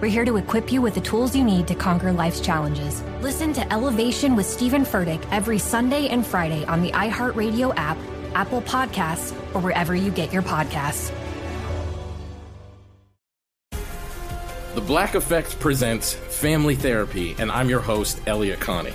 We're here to equip you with the tools you need to conquer life's challenges. Listen to Elevation with Stephen Furtick every Sunday and Friday on the iHeartRadio app, Apple Podcasts, or wherever you get your podcasts. The Black Effect presents Family Therapy, and I'm your host, Elliot Connie.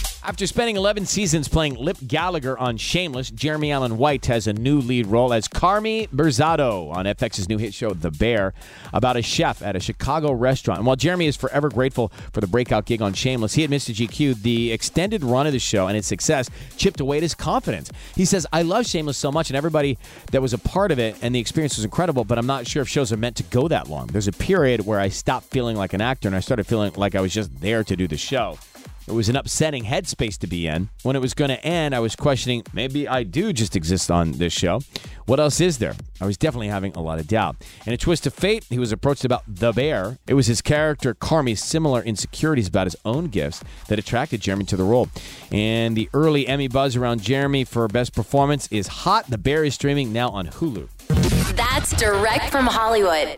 After spending 11 seasons playing Lip Gallagher on Shameless, Jeremy Allen White has a new lead role as Carmy Berzatto on FX's new hit show The Bear about a chef at a Chicago restaurant. And while Jeremy is forever grateful for the breakout gig on Shameless, he admits to GQ the extended run of the show and its success chipped away at his confidence. He says, I love Shameless so much and everybody that was a part of it and the experience was incredible, but I'm not sure if shows are meant to go that long. There's a period where I stopped feeling like an actor and I started feeling like I was just there to do the show. It was an upsetting headspace to be in. When it was going to end, I was questioning maybe I do just exist on this show. What else is there? I was definitely having a lot of doubt. In a twist of fate, he was approached about The Bear. It was his character, Carmy's similar insecurities about his own gifts that attracted Jeremy to the role. And the early Emmy buzz around Jeremy for best performance is hot. The Bear is streaming now on Hulu. That's direct from Hollywood.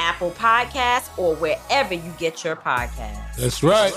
Apple Podcasts, or wherever you get your podcasts. That's right.